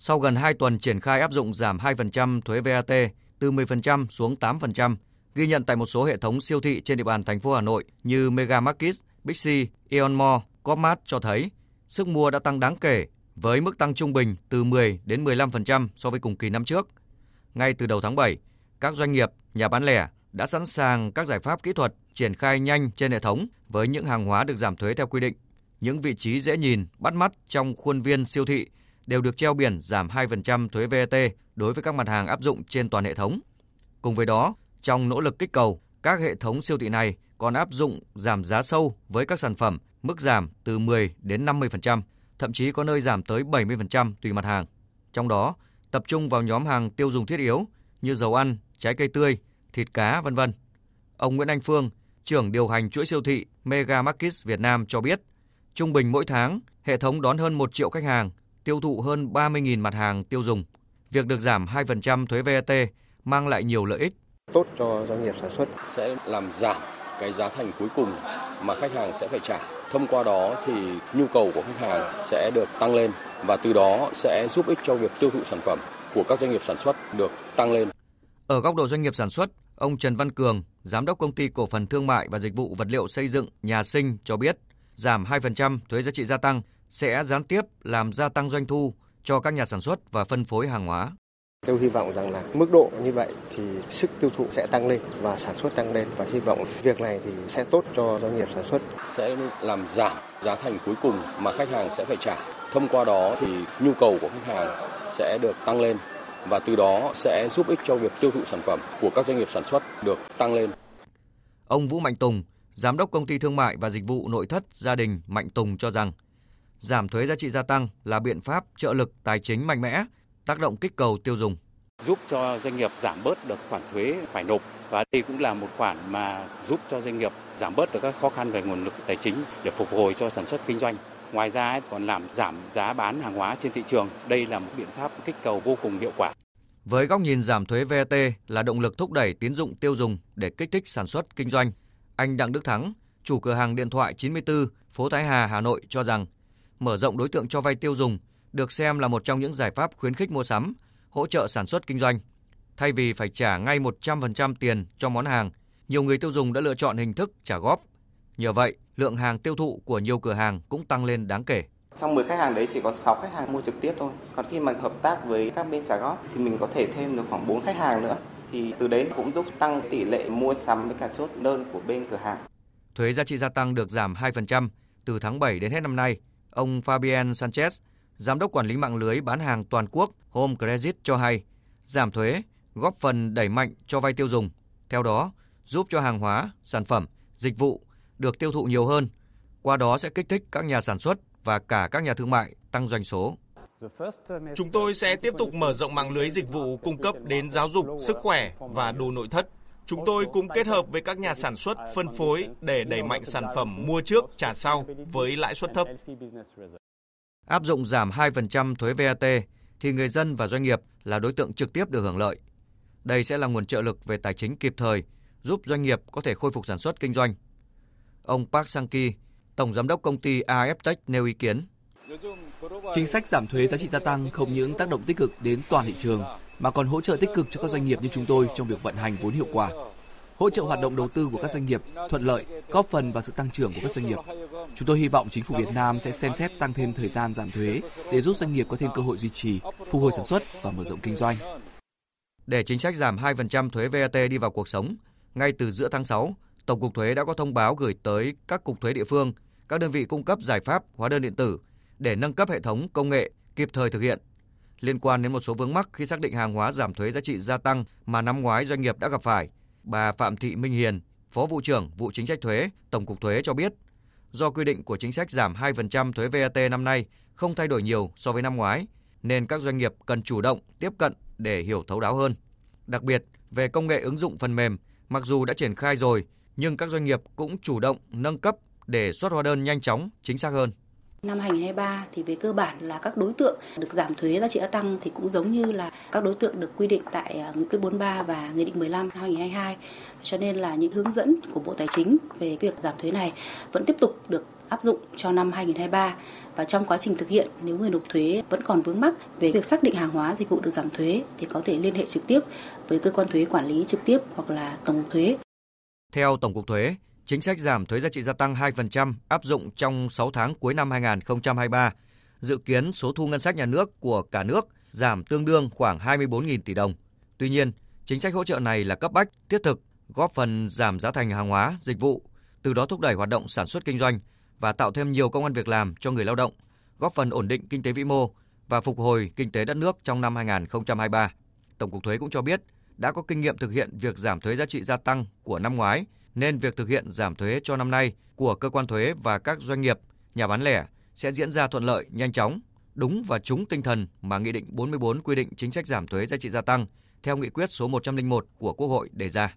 Sau gần 2 tuần triển khai áp dụng giảm 2% thuế VAT từ 10% xuống 8%, ghi nhận tại một số hệ thống siêu thị trên địa bàn thành phố Hà Nội như Mega Market, Big C, Eon Mall, Copmart cho thấy sức mua đã tăng đáng kể với mức tăng trung bình từ 10 đến 15% so với cùng kỳ năm trước. Ngay từ đầu tháng 7, các doanh nghiệp, nhà bán lẻ đã sẵn sàng các giải pháp kỹ thuật triển khai nhanh trên hệ thống với những hàng hóa được giảm thuế theo quy định. Những vị trí dễ nhìn, bắt mắt trong khuôn viên siêu thị đều được treo biển giảm 2% thuế VAT đối với các mặt hàng áp dụng trên toàn hệ thống. Cùng với đó, trong nỗ lực kích cầu, các hệ thống siêu thị này còn áp dụng giảm giá sâu với các sản phẩm, mức giảm từ 10 đến 50%, thậm chí có nơi giảm tới 70% tùy mặt hàng. Trong đó, tập trung vào nhóm hàng tiêu dùng thiết yếu như dầu ăn, trái cây tươi, thịt cá, vân vân. Ông Nguyễn Anh Phương, trưởng điều hành chuỗi siêu thị Mega Markets Việt Nam cho biết, trung bình mỗi tháng, hệ thống đón hơn 1 triệu khách hàng, tiêu thụ hơn 30.000 mặt hàng tiêu dùng. Việc được giảm 2% thuế VAT mang lại nhiều lợi ích. Tốt cho doanh nghiệp sản xuất. Sẽ làm giảm cái giá thành cuối cùng mà khách hàng sẽ phải trả. Thông qua đó thì nhu cầu của khách hàng sẽ được tăng lên và từ đó sẽ giúp ích cho việc tiêu thụ sản phẩm của các doanh nghiệp sản xuất được tăng lên. Ở góc độ doanh nghiệp sản xuất, ông Trần Văn Cường, giám đốc công ty cổ phần thương mại và dịch vụ vật liệu xây dựng Nhà Sinh cho biết, giảm 2% thuế giá trị gia tăng sẽ gián tiếp làm gia tăng doanh thu cho các nhà sản xuất và phân phối hàng hóa. Tôi hy vọng rằng là mức độ như vậy thì sức tiêu thụ sẽ tăng lên và sản xuất tăng lên và hy vọng việc này thì sẽ tốt cho doanh nghiệp sản xuất. Sẽ làm giảm giá thành cuối cùng mà khách hàng sẽ phải trả. Thông qua đó thì nhu cầu của khách hàng sẽ được tăng lên và từ đó sẽ giúp ích cho việc tiêu thụ sản phẩm của các doanh nghiệp sản xuất được tăng lên. Ông Vũ Mạnh Tùng, Giám đốc Công ty Thương mại và Dịch vụ Nội thất Gia đình Mạnh Tùng cho rằng, giảm thuế giá trị gia tăng là biện pháp trợ lực tài chính mạnh mẽ, tác động kích cầu tiêu dùng. Giúp cho doanh nghiệp giảm bớt được khoản thuế phải nộp và đây cũng là một khoản mà giúp cho doanh nghiệp giảm bớt được các khó khăn về nguồn lực tài chính để phục hồi cho sản xuất kinh doanh. Ngoài ra còn làm giảm giá bán hàng hóa trên thị trường. Đây là một biện pháp kích cầu vô cùng hiệu quả. Với góc nhìn giảm thuế VAT là động lực thúc đẩy tín dụng tiêu dùng để kích thích sản xuất kinh doanh, anh Đặng Đức Thắng, chủ cửa hàng điện thoại 94, phố Thái Hà, Hà Nội cho rằng mở rộng đối tượng cho vay tiêu dùng được xem là một trong những giải pháp khuyến khích mua sắm, hỗ trợ sản xuất kinh doanh. Thay vì phải trả ngay 100% tiền cho món hàng, nhiều người tiêu dùng đã lựa chọn hình thức trả góp. Nhờ vậy, lượng hàng tiêu thụ của nhiều cửa hàng cũng tăng lên đáng kể. Trong 10 khách hàng đấy chỉ có 6 khách hàng mua trực tiếp thôi. Còn khi mà hợp tác với các bên trả góp thì mình có thể thêm được khoảng 4 khách hàng nữa. Thì từ đấy cũng giúp tăng tỷ lệ mua sắm với cả chốt đơn của bên cửa hàng. Thuế giá trị gia tăng được giảm 2% từ tháng 7 đến hết năm nay. Ông Fabian Sanchez, giám đốc quản lý mạng lưới bán hàng toàn quốc Home Credit cho hay, giảm thuế góp phần đẩy mạnh cho vay tiêu dùng. Theo đó, giúp cho hàng hóa, sản phẩm, dịch vụ được tiêu thụ nhiều hơn. Qua đó sẽ kích thích các nhà sản xuất và cả các nhà thương mại tăng doanh số. Chúng tôi sẽ tiếp tục mở rộng mạng lưới dịch vụ cung cấp đến giáo dục, sức khỏe và đồ nội thất. Chúng tôi cũng kết hợp với các nhà sản xuất, phân phối để đẩy mạnh sản phẩm mua trước, trả sau với lãi suất thấp. Áp dụng giảm 2% thuế VAT thì người dân và doanh nghiệp là đối tượng trực tiếp được hưởng lợi. Đây sẽ là nguồn trợ lực về tài chính kịp thời, giúp doanh nghiệp có thể khôi phục sản xuất kinh doanh. Ông Park Sang-ki, Tổng Giám đốc công ty AF Tech nêu ý kiến. Chính sách giảm thuế giá trị gia tăng không những tác động tích cực đến toàn thị trường mà còn hỗ trợ tích cực cho các doanh nghiệp như chúng tôi trong việc vận hành vốn hiệu quả. Hỗ trợ hoạt động đầu tư của các doanh nghiệp thuận lợi, góp phần vào sự tăng trưởng của các doanh nghiệp. Chúng tôi hy vọng chính phủ Việt Nam sẽ xem xét tăng thêm thời gian giảm thuế để giúp doanh nghiệp có thêm cơ hội duy trì, phục hồi sản xuất và mở rộng kinh doanh. Để chính sách giảm 2% thuế VAT đi vào cuộc sống, ngay từ giữa tháng 6, Tổng cục Thuế đã có thông báo gửi tới các cục thuế địa phương, các đơn vị cung cấp giải pháp hóa đơn điện tử để nâng cấp hệ thống công nghệ kịp thời thực hiện. Liên quan đến một số vướng mắc khi xác định hàng hóa giảm thuế giá trị gia tăng mà năm ngoái doanh nghiệp đã gặp phải, bà Phạm Thị Minh Hiền, Phó vụ trưởng vụ chính sách thuế, Tổng cục Thuế cho biết, do quy định của chính sách giảm 2% thuế VAT năm nay không thay đổi nhiều so với năm ngoái, nên các doanh nghiệp cần chủ động tiếp cận để hiểu thấu đáo hơn. Đặc biệt, về công nghệ ứng dụng phần mềm, mặc dù đã triển khai rồi, nhưng các doanh nghiệp cũng chủ động nâng cấp để xuất hóa đơn nhanh chóng, chính xác hơn. Năm 2023 thì về cơ bản là các đối tượng được giảm thuế giá trị gia tăng thì cũng giống như là các đối tượng được quy định tại à, Nghị quyết 43 và Nghị định 15 năm 2022. Cho nên là những hướng dẫn của Bộ Tài chính về việc giảm thuế này vẫn tiếp tục được áp dụng cho năm 2023 và trong quá trình thực hiện nếu người nộp thuế vẫn còn vướng mắc về việc xác định hàng hóa dịch vụ được giảm thuế thì có thể liên hệ trực tiếp với cơ quan thuế quản lý trực tiếp hoặc là tổng cục thuế. Theo Tổng cục Thuế, chính sách giảm thuế giá trị gia tăng 2% áp dụng trong 6 tháng cuối năm 2023. Dự kiến số thu ngân sách nhà nước của cả nước giảm tương đương khoảng 24.000 tỷ đồng. Tuy nhiên, chính sách hỗ trợ này là cấp bách, thiết thực, góp phần giảm giá thành hàng hóa, dịch vụ, từ đó thúc đẩy hoạt động sản xuất kinh doanh và tạo thêm nhiều công an việc làm cho người lao động, góp phần ổn định kinh tế vĩ mô và phục hồi kinh tế đất nước trong năm 2023. Tổng cục Thuế cũng cho biết đã có kinh nghiệm thực hiện việc giảm thuế giá trị gia tăng của năm ngoái, nên việc thực hiện giảm thuế cho năm nay của cơ quan thuế và các doanh nghiệp, nhà bán lẻ sẽ diễn ra thuận lợi, nhanh chóng, đúng và trúng tinh thần mà Nghị định 44 quy định chính sách giảm thuế giá trị gia tăng theo nghị quyết số 101 của Quốc hội đề ra.